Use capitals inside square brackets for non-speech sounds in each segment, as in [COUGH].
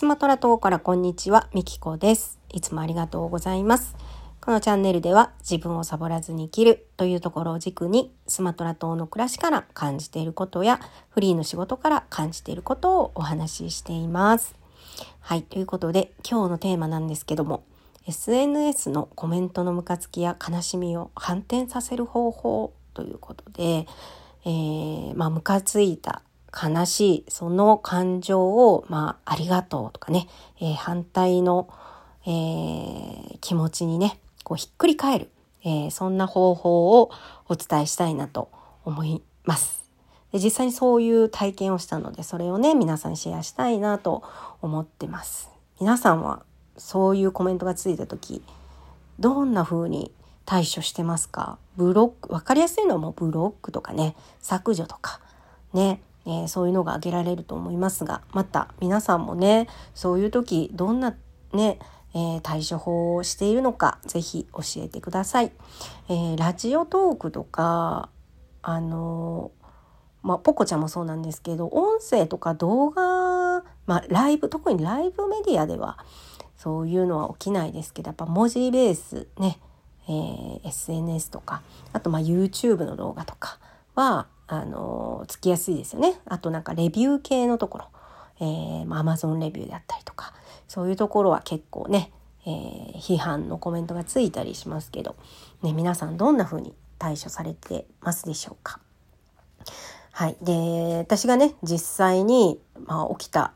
スマトラ島からこんにちは、みきこです。いつもありがとうございます。このチャンネルでは自分をサボらずに生きるというところを軸にスマトラ島の暮らしから感じていることやフリーの仕事から感じていることをお話ししています。はい、ということで今日のテーマなんですけども SNS のコメントのムカつきや悲しみを反転させる方法ということで、えー、まあムカついた悲しい、その感情を、まあ、ありがとうとかね、えー、反対の、えー、気持ちにね、こうひっくり返る、えー、そんな方法をお伝えしたいなと思います。で実際にそういう体験をしたので、それをね、皆さんにシェアしたいなと思ってます。皆さんはそういうコメントがついた時、どんな風に対処してますか？ブロック、わかりやすいのはもうブロックとかね、削除とか、ね、えー、そういうのが挙げられると思いますがまた皆さんもねそういう時どんなねえー、対処法をしているのかぜひ教えてください。えー、ラジオトークとかあのまあ、ポコちゃんもそうなんですけど音声とか動画、まあ、ライブ特にライブメディアではそういうのは起きないですけどやっぱ文字ベースね、え、SNS とかあとまあ YouTube の動画とかはあのつきやすいですよね。あとなんかレビュー系のところ、えー、Amazon レビューであったりとかそういうところは結構ね、えー、批判のコメントがついたりしますけど、ね、皆さんどんな風に対処されてますでしょうか。はい、で私がね実際に、まあ、起きた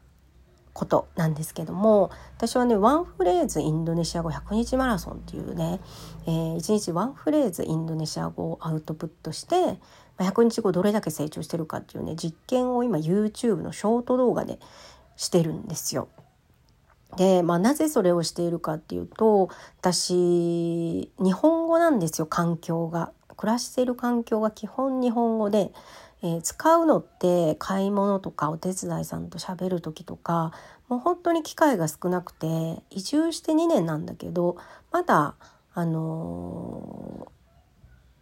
ことなんですけども私はねワンフレーズインドネシア語100日マラソンっていうね、えー、1日ワンフレーズインドネシア語をアウトプットして100日後どれだけ成長してるかっていうね実験を今 YouTube のショート動画でしてるんですよ。で、まあ、なぜそれをしているかっていうと私日本語なんですよ環境が。暮らしている環境が基本日本語で、えー、使うのって買い物とかお手伝いさんと喋る時とかもう本当に機会が少なくて移住して2年なんだけどまだあの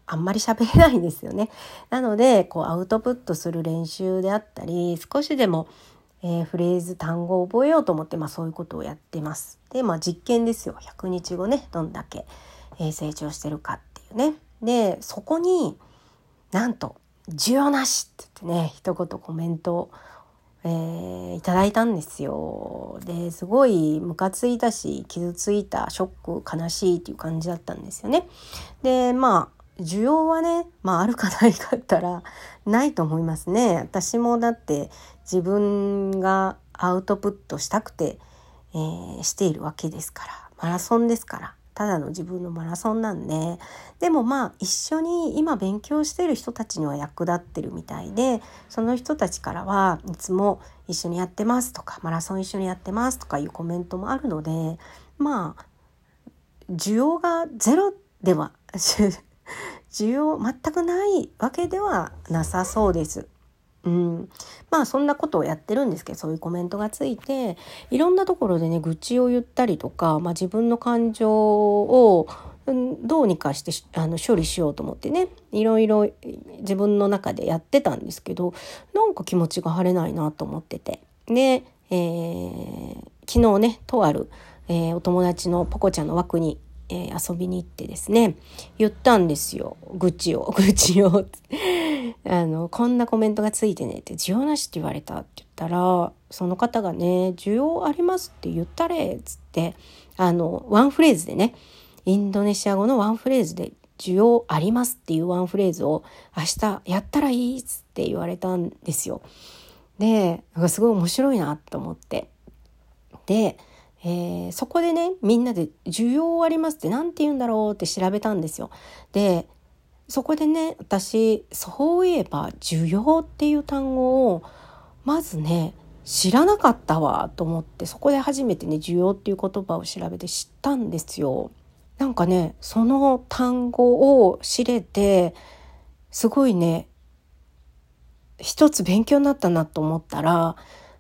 あんまり喋れないんですよね。なのでこうアウトプットする練習であったり少しでも、えー、フレーズ単語を覚えようと思って、まあ、そういうことをやってます。でまあ実験ですよ100日後ねどんだけ、えー、成長してるかっていうね。でそこになんと「需要なし」って言ってね一言コメント、えー、いただいたんですよ。ですごいムカついたし傷ついたショック悲しいっていう感じだったんですよね。でまあ需要はね、まああるかないかったらないと思いますね。私もだって自分がアウトプットしたくて、えー、しているわけですから、マラソンですから、ただの自分のマラソンなんで、でもまあ一緒に今勉強してる人たちには役立ってるみたいで、その人たちからはいつも一緒にやってますとか、マラソン一緒にやってますとかいうコメントもあるので、まあ、需要がゼロでは [LAUGHS] 需要全くないわけではなさそうです。うん、まあそんなことをやってるんですけどそういうコメントがついていろんなところでね愚痴を言ったりとか、まあ、自分の感情をどうにかしてあの処理しようと思ってねいろいろ自分の中でやってたんですけどなんか気持ちが晴れないなと思ってて。で、えー、昨日ねとある、えー、お友達のポコちゃんの枠にえー、遊びに行ってですね言ったんですよ。愚痴を愚痴を。あのこんなコメントがついてねって需要なしって言われたって言ったらその方がね需要ありますって言ったれつってあのワンフレーズでねインドネシア語のワンフレーズで需要ありますっていうワンフレーズを明日やったらいいっつって言われたんですよ。で、すごい面白いなと思って。で、えー、そこでねみんなで「需要あります」って何て言うんだろうって調べたんですよ。でそこでね私そういえば「需要」っていう単語をまずね知らなかったわと思ってそこで初めてね「需要」っていう言葉を調べて知ったんですよ。なんかねその単語を知れてすごいね一つ勉強になったなと思ったら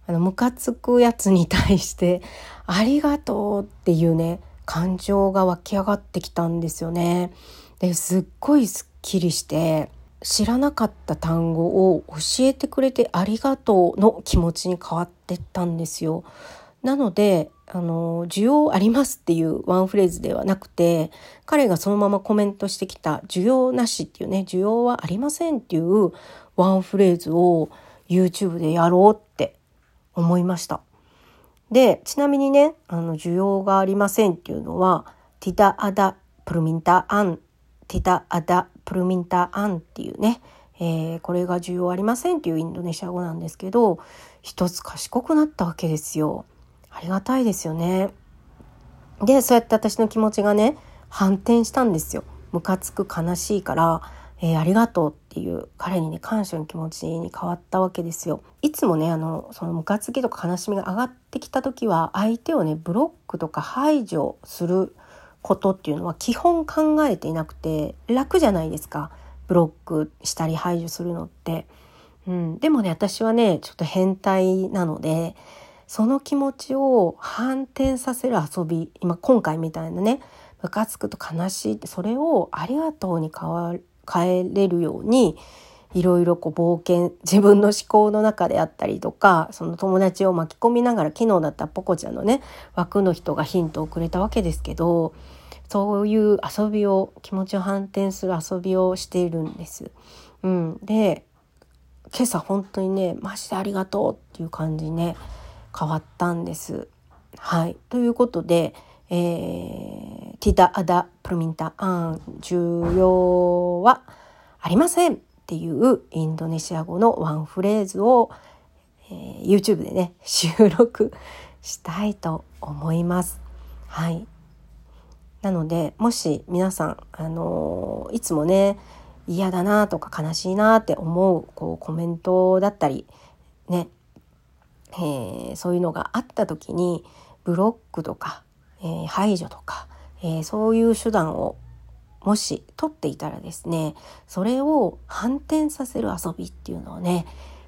あのムカつくやつに対して「ありがとう」っていうね感情が湧き上がってきたんですよね。ですっごいすっきりして知らなかった単語を教えてくれてありがとうの気持ちに変わってったんですよ。なので、あの、需要ありますっていうワンフレーズではなくて、彼がそのままコメントしてきた需要なしっていうね、需要はありませんっていうワンフレーズを YouTube でやろうって思いました。で、ちなみにね、あの、需要がありませんっていうのは、ティダアダプルミンタアン、ティダアダプルミンタアンっていうね、えー、これが需要ありませんっていうインドネシア語なんですけど、一つ賢くなったわけですよ。ありがたいですよね。で、そうやって私の気持ちがね、反転したんですよ。ムカつく悲しいから、えー、ありがとうっていう彼にね感謝の気持ちに変わったわけですよ。いつもねあのそのムカつきとか悲しみが上がってきた時は相手をねブロックとか排除することっていうのは基本考えていなくて楽じゃないですかブロックしたり排除するのって。うん、でもね私はねちょっと変態なのでその気持ちを反転させる遊び今今回みたいなねムカつくと悲しいってそれをありがとうに変わ変えれるようにいろいろこう冒険自分の思考の中であったりとかその友達を巻き込みながら昨日だったポコちゃんのね枠の人がヒントをくれたわけですけどそういう遊びを気持ちを反転する遊びをしているんです。うん、で今朝本当にねマジでありがとうっていう感じね変わったんです。はい、ということでえー、ティダアダプロミンタアン重要はありませんっていうインドネシア語のワンフレーズを、えー、YouTube でね収録したいと思います。はい。なのでもし皆さんあの、いつもね嫌だなとか悲しいなって思うこうコメントだったりね、えー、そういうのがあった時にブロックとかえー、排除とか、えー、そういう手段をもし取っていたらですねそれを反転させる遊びっていうのをね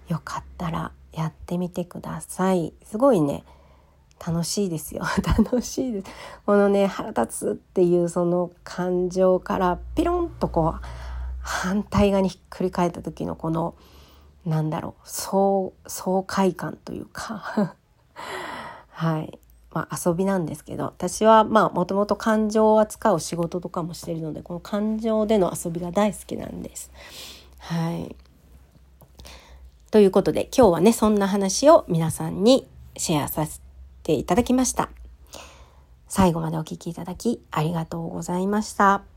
よかったらやってみてください。すごいね楽しいですよ。[LAUGHS] 楽しいです。このね腹立つっていうその感情からピロンとこう反対側にひっくり返った時のこのなんだろう爽快感というか。[LAUGHS] はい。まあ、遊びなんですけど私はまあもともと感情を扱う仕事とかもしてるのでこの感情での遊びが大好きなんです。はい。ということで今日はねそんな話を皆さんにシェアさせてていただきました。最後までお聴きいただきありがとうございました。